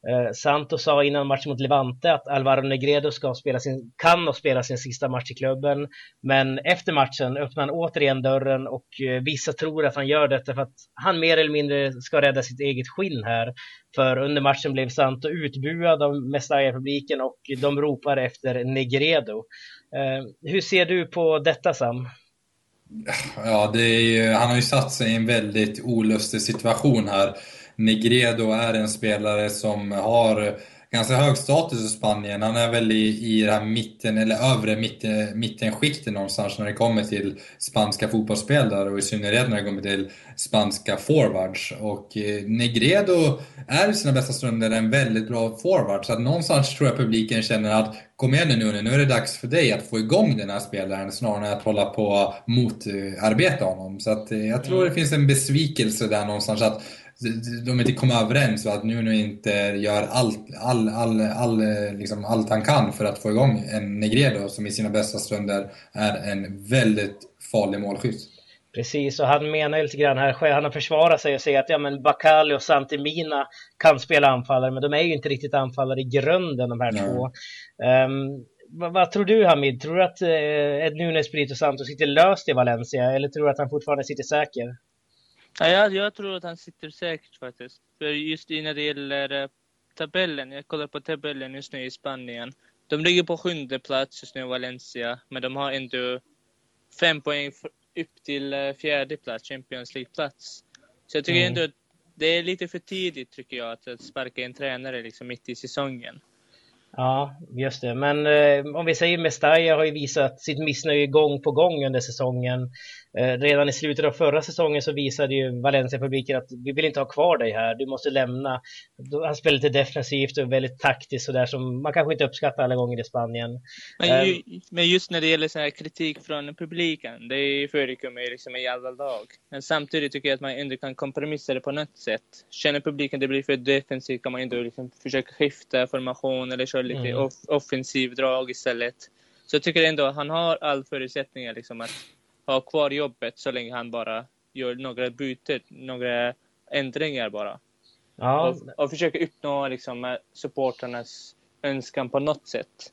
Speaker 1: Eh, Santos sa innan matchen mot Levante att Alvaro Negredo ska spela sin, kan och spela sin sista match i klubben. Men efter matchen öppnar han återigen dörren och eh, vissa tror att han gör detta för att han mer eller mindre ska rädda sitt eget skinn här. För under matchen blev Santo utbuad av Mestalla-publiken och de ropar efter Negredo. Eh, hur ser du på detta Sam?
Speaker 2: Ja, ju, han har ju satt sig i en väldigt olustig situation här. Negredo är en spelare som har ganska hög status i Spanien. Han är väl i, i det här mitten, eller övre mitten, mittenskiktet någonstans när det kommer till spanska fotbollsspelare och i synnerhet när det kommer till spanska forwards. Och eh, Negredo är i sina bästa stunder en väldigt bra forward. Så att någonstans tror jag publiken känner att kom igen nu nu är det dags för dig att få igång den här spelaren snarare än att hålla på motarbeta honom. Så att eh, jag tror mm. det finns en besvikelse där någonstans att de inte kommer överens och att Nuno inte gör allt, all, all, all, liksom allt han kan för att få igång en Negredo som i sina bästa stunder är en väldigt farlig målskytt.
Speaker 1: Precis, och han menar lite grann här, han har försvarat sig och säger att ja men Bakali och Santimina kan spela anfallare, men de är ju inte riktigt anfallare i grunden de här Nej. två. Um, vad, vad, tror du Hamid? Tror du att eh, Ed Nunes, Santos sitter löst i Valencia eller tror du att han fortfarande sitter säker?
Speaker 3: Ja, jag, jag tror att han sitter säkert faktiskt. För just när det gäller eh, tabellen, jag kollar på tabellen just nu i Spanien. De ligger på sjunde plats just nu, Valencia, men de har ändå fem poäng upp till eh, fjärde plats, Champions League-plats. Så jag tycker mm. ändå att det är lite för tidigt, tycker jag, att sparka en tränare liksom mitt i säsongen.
Speaker 1: Ja, just det. Men eh, om vi säger Mestalla har ju visat sitt missnöje gång på gång under säsongen. Eh, redan i slutet av förra säsongen så visade ju Valencia-publiken att vi vill inte ha kvar dig här, du måste lämna. Han spelar lite defensivt och väldigt taktiskt sådär som man kanske inte uppskattar alla gånger i Spanien.
Speaker 3: Men, ju, eh, men just när det gäller så här kritik från publiken, det förekommer liksom i alla lag. Men samtidigt tycker jag att man ändå kan kompromissa det på något sätt. Känner publiken det blir för defensivt kan man ändå liksom försöka skifta formation eller köra lite mm. off offensiv drag istället. Så jag tycker ändå att han har all förutsättningar liksom att ha kvar jobbet så länge han bara gör några byten, några ändringar bara. Ja. Och, och försöker uppnå liksom, supporternas önskan på något sätt.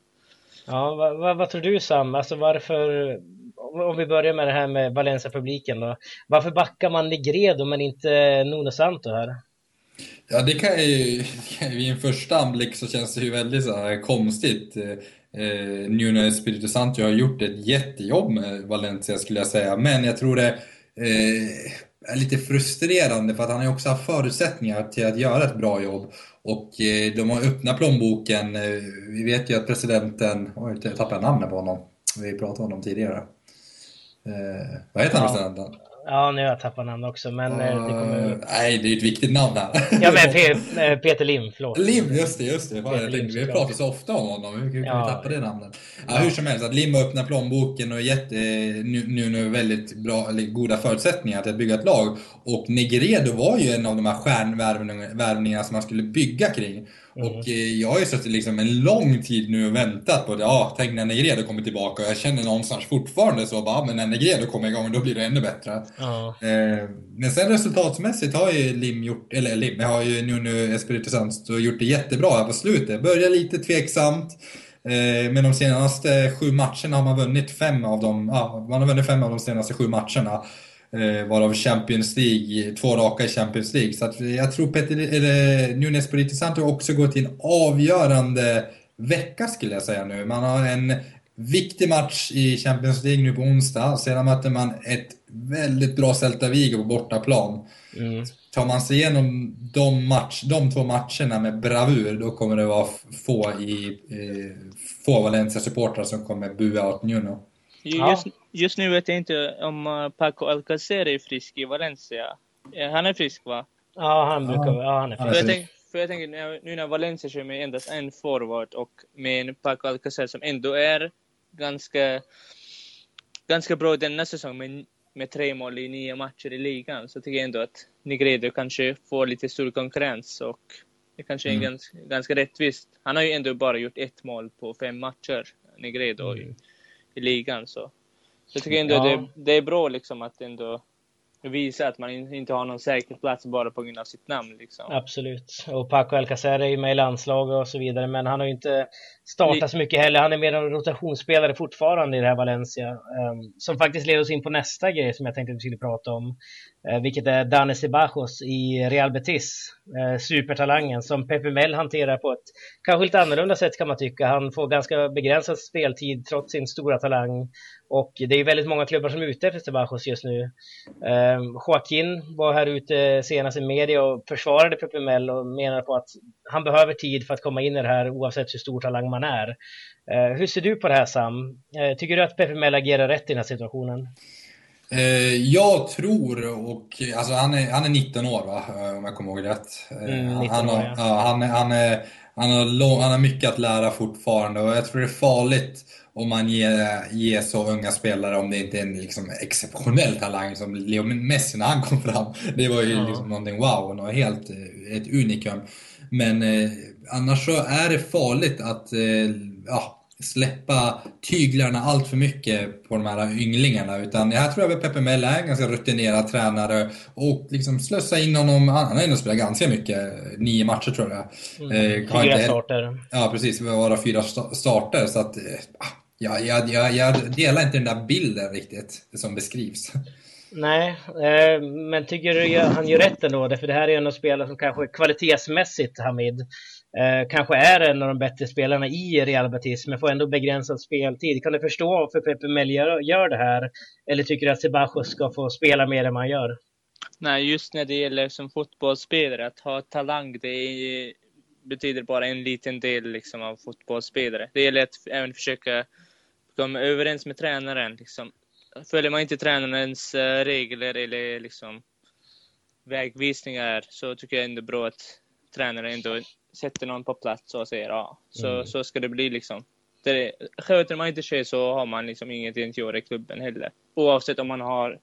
Speaker 1: Ja, vad, vad, vad, tror du Sam? Alltså varför, om vi börjar med det här med Valencia-publiken då. Varför backar man Negredo men inte Nuno Santo här?
Speaker 2: Ja, det kan ju, (laughs) vid en första anblick så känns det ju väldigt så här konstigt. Eh, Nuno Espirito Santo har gjort ett jättejobb med Valencia skulle jag säga, men jag tror det eh, är lite frustrerande för att han har också haft förutsättningar till att göra ett bra jobb. Och eh, de har öppnat plånboken. Eh, vi vet ju att presidenten, oj, jag tappade namnet på honom. Vi pratade om honom tidigare. Eh, vad heter han ja. presidenten?
Speaker 1: Ja, nu har jag tappat namn också, men uh, det kommer...
Speaker 2: Nej, det är ett viktigt namn här. (laughs)
Speaker 1: ja, men P Peter Lim, förlåt.
Speaker 2: Lim, just det, just det. jag tänkte, vi pratar så ofta om honom, hur kan ja. vi tappa det namnet? Ja. Hur som helst, att Lim öppnar plånboken och gett eh, nu, nu, nu väldigt bra, goda förutsättningar till att bygga ett lag. Och Negredo var ju en av de här stjärnvärvningarna som man skulle bygga kring. Mm. Och eh, jag har ju suttit liksom en lång tid nu och väntat på det. Ja, tänk när Negredo kommer tillbaka. Och jag känner någonstans fortfarande så bara, men när Negredo kommer igång då blir det ännu bättre. Mm. men sen resultatsmässigt har ju Lim gjort, eller Lim, har ju Nuno Espirito Santo gjort det jättebra här på slutet. Börjar lite tveksamt. Eh, men de senaste sju matcherna har man vunnit fem av dem, ja, man har vunnit fem av de senaste sju matcherna. Eh, varav Champions League, två raka i Champions League. Så att jag tror Peter, eller Nunes Espirito Santo också går till en avgörande vecka skulle jag säga nu. Man har en viktig match i Champions League nu på onsdag. Sedan möter man ett väldigt bra Celta Vigo på bortaplan. Mm. Tar man sig igenom de, match, de två matcherna med bravur, då kommer det vara få, i, eh, få Valencia-supportrar som kommer bua åt Nuno.
Speaker 3: Just, just nu vet jag inte om uh, Paco Alcacer är frisk i Valencia. Han är frisk va?
Speaker 1: Ja, han brukar ja, han är frisk.
Speaker 3: För jag, tänk, för jag tänker nu när Valencia kör med endast en forward och med en Paco Alcacer som ändå är ganska, ganska bra denna säsong med, med tre mål i nio matcher i ligan så tycker jag ändå att Negredo kanske får lite stor konkurrens och det kanske är mm. ganska, ganska rättvist. Han har ju ändå bara gjort ett mål på fem matcher, Negredo. Mm i ligan. Så, så jag tycker ändå ja. det, det, är bra liksom att ändå visa att man inte har någon säker plats bara på grund av sitt namn. Liksom.
Speaker 1: Absolut. Och Paco Alcacer är ju med i landslaget och så vidare, men han har ju inte startat så mycket heller. Han är mer en rotationsspelare fortfarande i det här Valencia. Um, som faktiskt leder oss in på nästa grej som jag tänkte att vi skulle prata om. Uh, vilket är Dani Sebajos i Real Betis. Uh, supertalangen som Pepe Mel hanterar på ett kanske lite annorlunda sätt kan man tycka. Han får ganska begränsad speltid trots sin stora talang. Och det är väldigt många klubbar som är ute efter Sebajos just nu. Um, Joaquin var här ute senast i media och försvarade Pepe Mel och menar på att han behöver tid för att komma in i det här oavsett hur stor talang man är. Uh, hur ser du på det här Sam? Uh, tycker du att Pepe Mel agerar rätt i den här situationen?
Speaker 2: Eh, jag tror, och alltså han är, han är 19 år va, om jag kommer ihåg rätt.
Speaker 1: Mm, han, har,
Speaker 2: ja. han, han, är, han, har lång, han har mycket att lära fortfarande och jag tror det är farligt om man ger, ger så unga spelare, om det inte är en liksom exceptionell talang som Leo Messi när han kom fram. Det var ju ja. liksom någonting wow, något helt, ett unikum. Men eh, annars så är det farligt att eh, ja, släppa tyglarna allt för mycket på de här ynglingarna. Utan jag tror att Pepe Mel är en ganska rutinerad tränare och liksom slösa in honom. Han har ändå spelat ganska mycket, nio matcher tror jag.
Speaker 1: Mm. Eh, fyra starter.
Speaker 2: Ja, precis. Bara fyra starter. Så att, eh, Ja, jag, jag, jag delar inte den där bilden riktigt, som beskrivs.
Speaker 1: Nej, eh, men tycker du han gör rätt ändå? För det här är en av spelarna som kanske kvalitetsmässigt, Hamid, eh, kanske är en av de bättre spelarna i Real Betis, men får ändå begränsad speltid. Kan du förstå varför Pepe Mel gör, gör det här? Eller tycker du att Sebajos ska få spela mer än man gör?
Speaker 3: Nej, just när det gäller som fotbollsspelare, att ha talang, det är, betyder bara en liten del liksom, av fotbollsspelare. Det gäller att även försöka de är överens med tränaren. Liksom. Följer man inte tränarens uh, regler eller liksom, vägvisningar så tycker jag ändå bra att tränaren ändå sätter någon på plats och säger ja, så, mm. så ska det bli. Liksom. Det, sköter man inte sig så har man liksom ingenting att göra i klubben heller. Oavsett om man har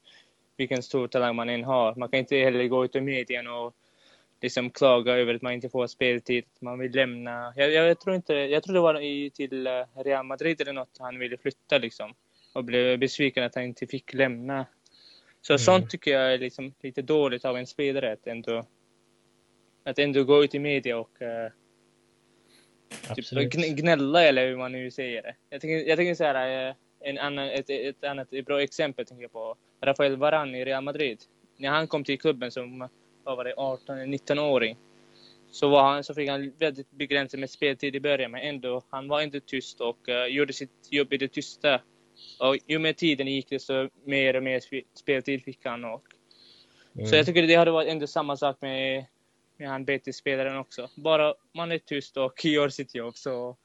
Speaker 3: vilken stor talang man än har. Man kan inte heller gå ut i medien och liksom klaga över att man inte får speltid, man vill lämna. Jag, jag, tror inte, jag tror det var i, till eh, Real Madrid eller något han ville flytta liksom. Och blev besviken att han inte fick lämna. Så mm. sånt tycker jag är liksom lite dåligt av en spelare att ändå, att ändå gå ut i media och uh, typ gnälla eller hur man nu säger det. Jag tänker, jag tänker så här, eh, en annan, ett, ett annat bra exempel tänker jag på. Rafael Varane i Real Madrid. När han kom till klubben som vad var det, 18 19-åring. Så, var han, så fick han väldigt begränsat med speltid i början, men ändå, han var inte tyst och uh, gjorde sitt jobb i det tysta. Och ju mer tiden gick, desto mer och mer speltid fick han. Och, mm. Så jag tycker det hade varit ändå samma sak med, med han Betis-spelaren också. Bara man är tyst och (laughs) gör sitt jobb så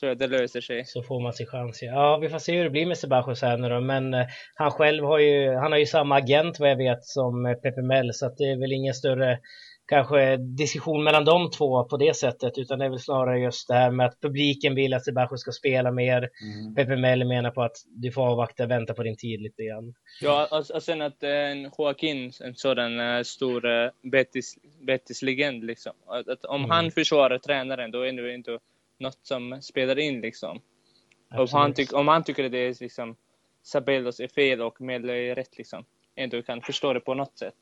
Speaker 3: tror jag det löser sig.
Speaker 1: Så får man sin chans. Ja, vi får se hur det blir med Sebajos här nu då. Men eh, han själv har ju, han har ju samma agent vad jag vet som eh, Pepe Mel. Så att det är väl ingen större kanske diskussion mellan de två på det sättet. Utan det är väl snarare just det här med att publiken vill att Sebajos ska spela mer. Mm. Pepe Mel menar på att du får avvakta och vänta på din tid lite grann.
Speaker 3: Ja, och, och sen att en Joaquin, en sådan uh, stor Betis-legend liksom. Att, att om mm. han försvarar tränaren då är det inte något som spelar in liksom. Om han, tyck, om han tycker att det är liksom Sabelos är fel och Melo är rätt liksom. Ändå kan förstå det på något sätt.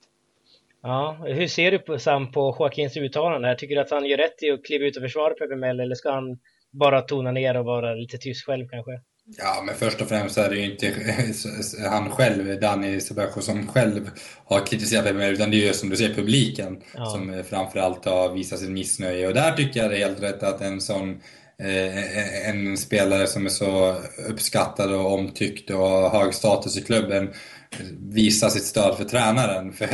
Speaker 1: Ja, hur ser du på, Sam på Joaquins uttalande här? Tycker du att han gör rätt i att kliva ut och försvara Pepe Mel eller ska han bara tona ner och vara lite tyst själv kanske?
Speaker 2: Ja, men först och främst är det ju inte (laughs) han själv, Danny Sebastian, som själv har kritiserat Pepe utan det är ju som du säger publiken ja. som framförallt har visat sitt missnöje. Och där tycker jag det är helt rätt att en sån eh, en spelare som är så uppskattad och omtyckt och har hög status i klubben visa sitt stöd för tränaren. För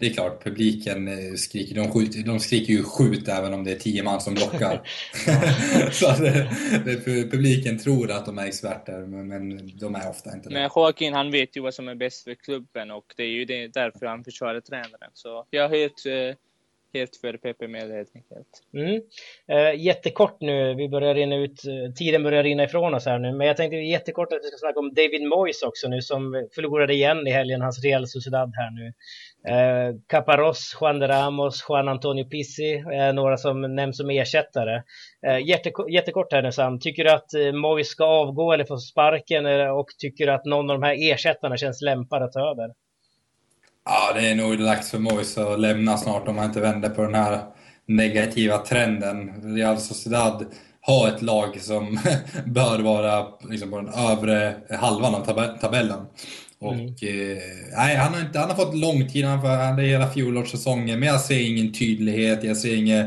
Speaker 2: det är klart, publiken eh, skriker, de, skjuter, de skriker ju skjut även om det är tio man som blockar. (laughs) (laughs) så att det, det, publiken tror att de är experter, men, men de är ofta inte det.
Speaker 3: Men Joaquin, han vet ju vad som är bäst för klubben och det är ju det, därför han försvarar tränaren. Så jag är helt helt för PP med helt enkelt.
Speaker 1: Mm. Eh, jättekort nu, vi börjar rinna ut, eh, tiden börjar rinna ifrån oss här nu, men jag tänkte jättekort att vi ska snacka om David Moyes också nu som förlorade igen i helgen, hans Real Sociedad här nu. Eh, Caparros, Juan de Ramos, Juan Antonio Pizzi, eh, några som nämns som ersättare. Eh, jättekort, jättekort här nu Sam, tycker du att eh, Moyes ska avgå eller få sparken eh, och tycker du att någon av de här ersättarna känns lämpad att ta över?
Speaker 2: Ja, det är nog dags för Moise att lämna snart om han inte vänder på den här negativa trenden. Real Sociedad har ett lag som (laughs) bör vara liksom på den övre halvan av tab tabellen. Och, mm. eh, nej, han, har inte, han har fått lång tid, han hade hela fjolårssäsongen, men jag ser ingen tydlighet, jag ser inget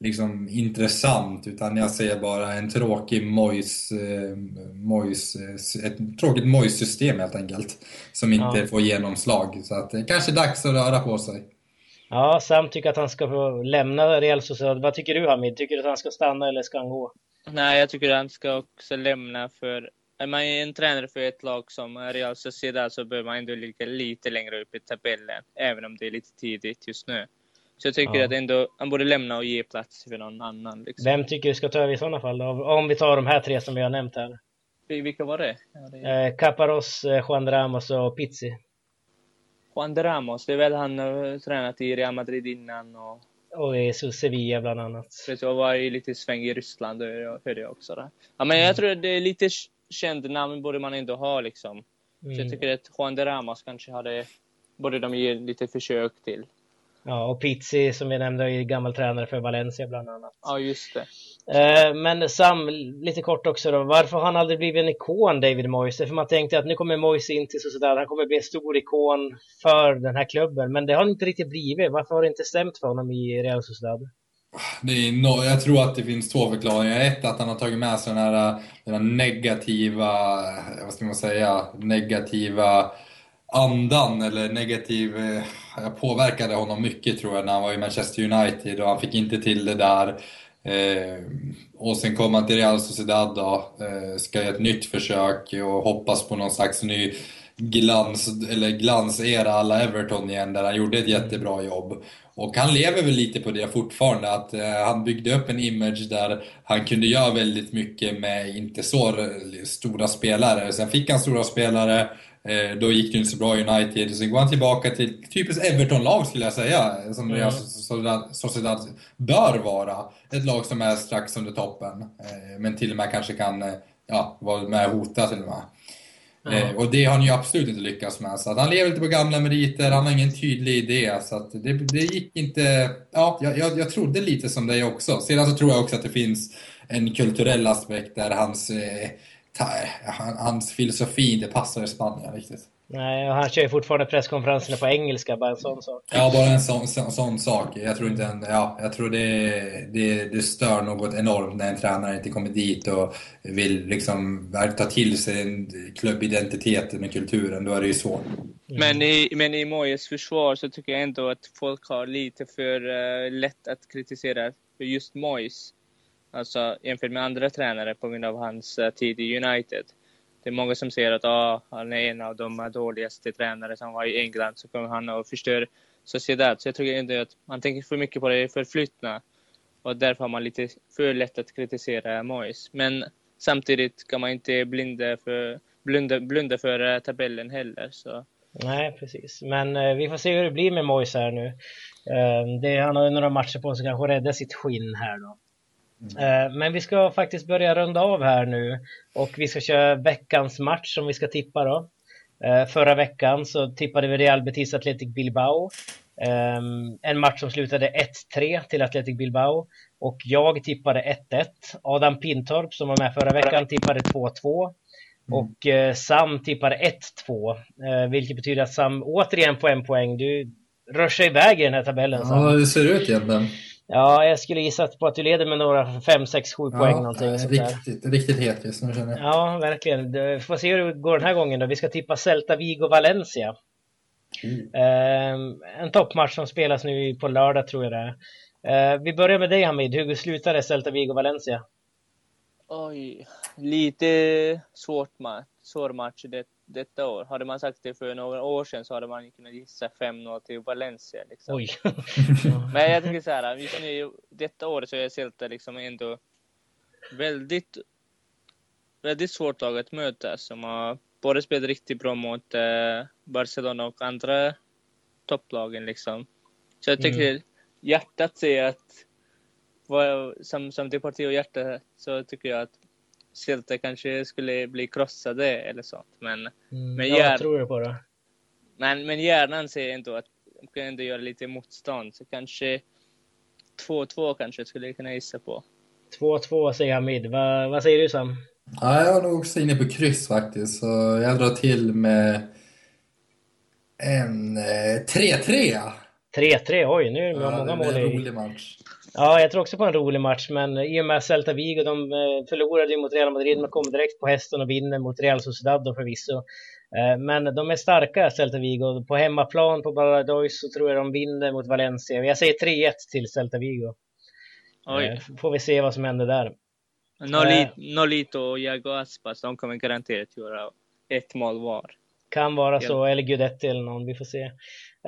Speaker 2: liksom, intressant, utan jag ser bara en tråkig Mois, eh, Mois, eh, ett tråkigt Mois-system helt enkelt, som inte ja. får genomslag. Så att det kanske är dags att röra på sig.
Speaker 1: Ja, Sam tycker att han ska få lämna Real Sociedad. Vad tycker du Hamid? Tycker du att han ska stanna eller ska han gå?
Speaker 3: Nej, jag tycker att han ska också lämna för är man en tränare för ett lag som Real Sociedad så bör man ändå ligga lite längre upp i tabellen, även om det är lite tidigt just nu. Så jag tycker ja. att ändå, han borde lämna och ge plats för någon annan. Liksom.
Speaker 1: Vem tycker du ska ta över i sådana fall? Om vi tar de här tre som vi har nämnt här.
Speaker 3: Vilka var det? Ja,
Speaker 1: det... Eh, Caparos, eh, Juan Ramos och Pizzi.
Speaker 3: Juan Ramos, det är väl han har tränat i Real Madrid innan och...
Speaker 1: Och i Sevilla bland annat.
Speaker 3: Precis, och var ju lite sväng i Ryssland, hörde jag också. Där. Ja, men jag mm. tror det är lite känd namn borde man ändå ha liksom. Mm. Så jag mm. tycker att Juan Ramos kanske hade, borde de ge lite försök till.
Speaker 1: Ja, och Pizzi som jag nämnde är gammal tränare för Valencia bland annat.
Speaker 3: Ja, just det.
Speaker 1: Eh, men Sam, lite kort också då. Varför har han aldrig blivit en ikon, David Moyes? För man tänkte att nu kommer Moyes in till sådär, han kommer bli en stor ikon för den här klubben. Men det har inte riktigt blivit. Varför har det inte stämt för honom i Real Sociedad?
Speaker 2: Det är no jag tror att det finns två förklaringar. Ett, att han har tagit med sig den här, den här negativa, vad ska man säga, negativa andan eller negativ eh, jag påverkade honom mycket tror jag när han var i Manchester United och han fick inte till det där. Eh, och sen kom han till Real Sociedad då, eh, ska göra ett nytt försök och hoppas på någon slags ny glans, eller glansera alla Everton igen där han gjorde ett jättebra jobb. Och han lever väl lite på det fortfarande, att eh, han byggde upp en image där han kunde göra väldigt mycket med inte så stora spelare. Sen fick han stora spelare, då gick det inte så bra i United. Sen går han tillbaka till typiskt Everton-lag skulle jag säga. Som mm. Sociedad, Sociedad bör vara. Ett lag som är strax under toppen. Eh, men till och med kanske kan eh, ja, vara med och hota till och med. Mm. Och det har han ju absolut inte lyckats med. Så han lever lite på gamla meriter, han har ingen tydlig idé. Så att det, det gick inte... Ja, jag, jag, trodde lite som dig också. Sedan så tror jag också att det finns en kulturell aspekt där hans hans filosofi inte passar i Spanien riktigt.
Speaker 1: Nej, och han kör ju fortfarande presskonferenserna på engelska, bara en sån sak.
Speaker 2: Ja, bara en sån, sån, sån sak. Jag tror, inte en, ja, jag tror det, det, det stör något enormt när en tränare inte kommer dit och vill liksom ta till sig klubbidentiteten med kulturen. Då är det ju svårt. Mm.
Speaker 3: Men, i, men i Moyes försvar så tycker jag ändå att folk har lite för uh, lätt att kritisera för just Moyes. Alltså jämfört med andra tränare på grund av hans uh, tid i United. Det är många som säger att ah, han är en av de dåligaste tränare som var i England, så kommer han att förstöra Sociedad. Så jag tror inte att man tänker för mycket på det förflutna. Och därför har man lite för lätt att kritisera Moyes. Men samtidigt kan man inte blinda för, blunda, blunda för eh, tabellen heller. Så.
Speaker 1: Nej, precis. Men eh, vi får se hur det blir med Moise här nu. Eh, det, han har några matcher på sig att kanske rädda sitt skinn här då. Mm. Men vi ska faktiskt börja runda av här nu och vi ska köra veckans match som vi ska tippa då. Eh, förra veckan så tippade vi Real Betis Athletic Bilbao. Ehm, en match som slutade 1-3 till Athletic Bilbao och jag tippade 1-1. Adam Pintorp som var med förra veckan tippade 2-2 mm. och eh, Sam tippade 1-2 vilket betyder att Sam återigen på en poäng. Du rör sig iväg i den här tabellen.
Speaker 2: Sam. Ja, det ser ut egentligen.
Speaker 1: Ja, jag skulle gissa på att du leder med några 5, 6, 7 poäng. Ja, någonting,
Speaker 2: riktigt, riktigt het just nu känner jag.
Speaker 1: Ja, verkligen. Vi får se hur det går den här gången då. Vi ska tippa Celta Vigo Valencia. Mm. Eh, en toppmatch som spelas nu på lördag tror jag det är. Eh, vi börjar med dig Hamid. Hur slutade Celta Vigo Valencia?
Speaker 3: Oj, lite svårt match, svår match det, detta år. Hade man sagt det för några år sedan så hade man kunnat gissa 5-0 till Valencia. Liksom. Oj. (laughs) Men jag tycker så här, just nu, detta året så är Celta liksom ändå väldigt, väldigt svårt lag att möta som har både spelat riktigt bra mot eh, Barcelona och andra topplagen liksom. Så jag tycker mm. hjärtat säger att som, som Deportivo hjärta så tycker jag att Celta kanske skulle bli krossade eller sånt. Men,
Speaker 1: mm, men ja, jag tror det?
Speaker 3: Men, men hjärnan säger ändå att de kan ändå göra lite motstånd, så kanske 2-2 kanske skulle jag kunna gissa på.
Speaker 1: 2-2 säger Hamid. Va, vad säger du Sam?
Speaker 2: Ja, jag är nog också inne på kryss faktiskt, så jag drar till med en 3-3. Eh,
Speaker 1: 3-3, oj nu är det ja, många mål. Det
Speaker 2: blir en rolig match.
Speaker 1: Ja, jag tror också på en rolig match, men i och med Celta Vigo, de eh, förlorade ju mot Real Madrid, men kommer direkt på hästen och vinner mot Real Sociedad då förvisso. Eh, men de är starka, Celta Vigo. På hemmaplan på Baladois så tror jag de vinner mot Valencia. Jag säger 3-1 till Celta Vigo. Oj. Får vi se vad som händer där.
Speaker 3: Nolito och Iago Aspas, de kommer garanterat göra ett mål var.
Speaker 1: Kan vara så, eller Gudetti eller någon, vi får se.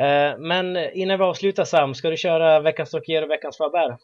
Speaker 1: Eh, men innan vi avslutar Sam, ska du köra veckans Tokyo och veckans Faber?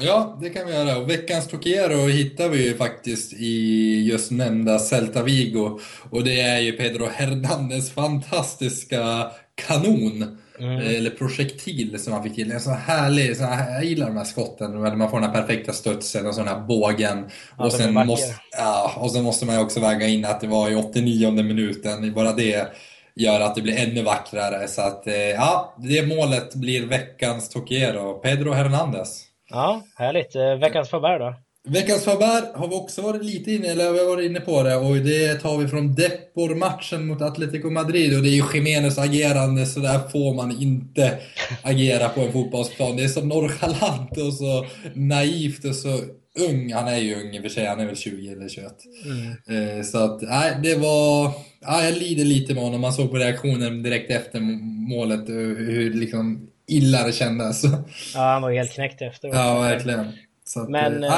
Speaker 2: Ja, det kan vi göra. Och veckans Tokero hittar vi ju faktiskt i just nämnda Celta Vigo. Och det är ju Pedro Hernandez fantastiska kanon. Mm. Eller projektil som han fick till. En sån härlig, sån här, jag gillar de här skotten. Man får den här perfekta studsen och sån här bågen. Ja, och, sen måste, ja, och sen måste man ju också väga in att det var i 89 minuten. Bara det gör att det blir ännu vackrare. Så att, eh, ja, det målet blir veckans Tokiero. Pedro Hernandez.
Speaker 1: Ja, härligt. Eh, veckans Faber då?
Speaker 2: Veckans Faber har vi också varit lite inne, eller vi varit inne på det, och det tar vi från Depor-matchen mot Atletico Madrid. Och det är ju Jiménez agerande, så där får man inte agera på en fotbollsplan. Det är så nonchalant och så naivt och så ung. Han är ju ung i och för sig, han är väl 20 eller 21. Mm. Eh, så att, nej, det var... Ja, jag lider lite med honom. Man såg på reaktionen direkt efter målet hur liksom illa det kändes. (laughs)
Speaker 1: Ja, han var helt knäckt efter.
Speaker 2: Ja, verkligen. Så att, Men, äh,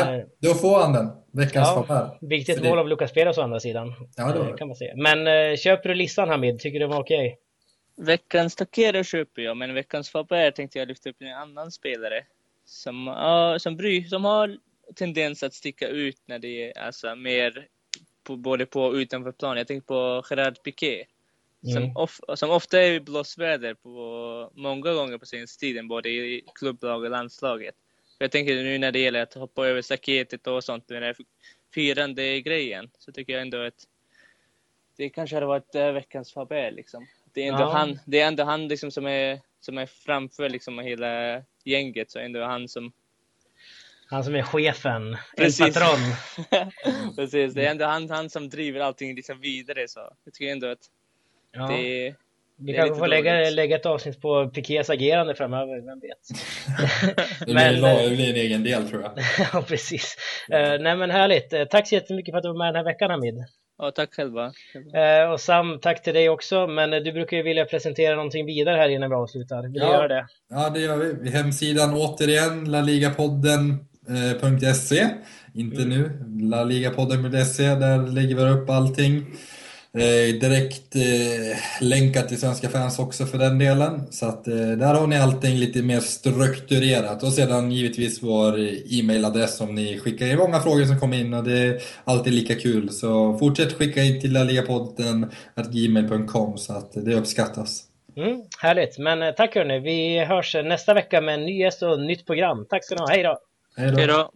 Speaker 2: då får han den. Veckans ja, här.
Speaker 1: Viktigt mål av Lucas Peres å andra sidan.
Speaker 2: Ja, det var det.
Speaker 1: Kan man säga. Men köper du listan Hamid? Tycker du det var okej?
Speaker 3: Okay? Veckans Takeda köper jag, men veckans Faber tänkte jag lyfta upp en annan spelare. Som, uh, som, bry, som har tendens att sticka ut när det är alltså, mer på, både på och utanför plan. Jag tänker på Gerard Piqué. Som, mm. of, som ofta är i blåsväder på många gånger på senaste tiden, både i klubblag och landslaget. Jag tänker nu när det gäller att hoppa över staketet och sånt, den firande grejen, så tycker jag ändå att det kanske hade varit äh, veckans Faber liksom. Det är ändå ja. han, det är ändå han liksom som är, som är framför liksom hela gänget, så är ändå han som
Speaker 1: han som är chefen, Precis. en patron. (laughs)
Speaker 3: Precis, det är ändå han, han som driver allting liksom vidare. Så jag tycker ändå att ja. det,
Speaker 1: vi kanske får lägga, lägga ett avsnitt på Pikés agerande framöver, vem vet? (laughs)
Speaker 2: det, men, blir, det blir en egen del tror jag. (laughs)
Speaker 1: ja, precis. Uh, nej men härligt. Uh, tack så jättemycket för att du var med den här veckan Hamid.
Speaker 3: Ja, tack själva.
Speaker 1: Uh, och Sam, tack till dig också. Men du brukar ju vilja presentera någonting vidare här innan vi avslutar. Vill ja. du göra det?
Speaker 2: Ja, det gör vi. Hemsidan återigen, laligapodden.se. Inte mm. nu, laligapodden.se. Där lägger vi upp allting. Eh, direkt eh, länkat till svenska fans också för den delen. Så att eh, där har ni allting lite mer strukturerat. Och sedan givetvis vår e-mailadress om ni skickar in många frågor som kommer in och det är alltid lika kul. Så fortsätt skicka in till laligapodden.gmail.com så att det uppskattas.
Speaker 1: Mm, härligt, men eh, tack hörni. Vi hörs nästa vecka med en ny gäst och nytt program. Tack ska ni ha, hej då!
Speaker 3: Hej då!